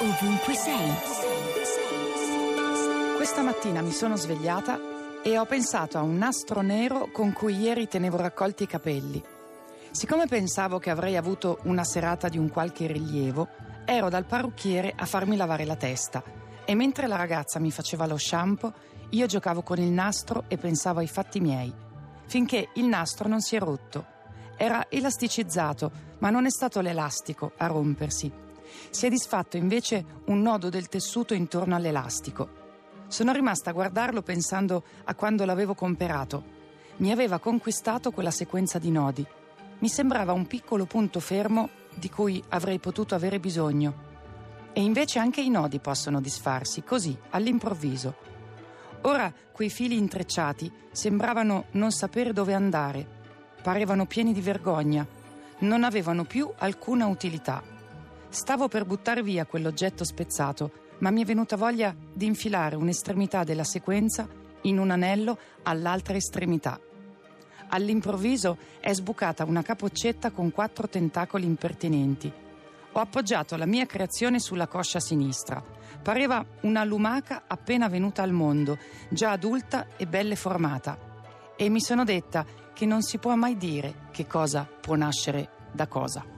ovunque sei. Questa mattina mi sono svegliata e ho pensato a un nastro nero con cui ieri tenevo raccolti i capelli. Siccome pensavo che avrei avuto una serata di un qualche rilievo, ero dal parrucchiere a farmi lavare la testa e mentre la ragazza mi faceva lo shampoo, io giocavo con il nastro e pensavo ai fatti miei, finché il nastro non si è rotto. Era elasticizzato, ma non è stato l'elastico a rompersi. Si è disfatto invece un nodo del tessuto intorno all'elastico. Sono rimasta a guardarlo pensando a quando l'avevo comperato. Mi aveva conquistato quella sequenza di nodi. Mi sembrava un piccolo punto fermo di cui avrei potuto avere bisogno. E invece anche i nodi possono disfarsi, così, all'improvviso. Ora quei fili intrecciati sembravano non sapere dove andare, parevano pieni di vergogna, non avevano più alcuna utilità. Stavo per buttar via quell'oggetto spezzato, ma mi è venuta voglia di infilare un'estremità della sequenza in un anello all'altra estremità. All'improvviso è sbucata una capoccetta con quattro tentacoli impertinenti. Ho appoggiato la mia creazione sulla coscia sinistra. Pareva una lumaca appena venuta al mondo, già adulta e belle formata. E mi sono detta che non si può mai dire che cosa può nascere da cosa.